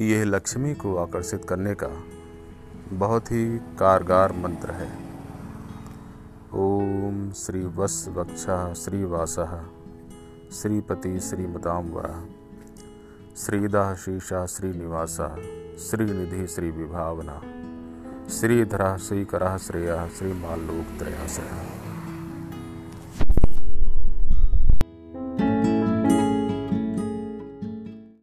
यह लक्ष्मी को आकर्षित करने का बहुत ही कारगर मंत्र है। ओम श्री वस वक्षा श्रीवास। श्रीपति श्रीमताम्बरा। श्रीदा शीशा श्रीनिवास। श्रीनिधि श्री विभावना श्रीधरा श्रीकर श्रेय श्रीमालोकत्रयाश्रया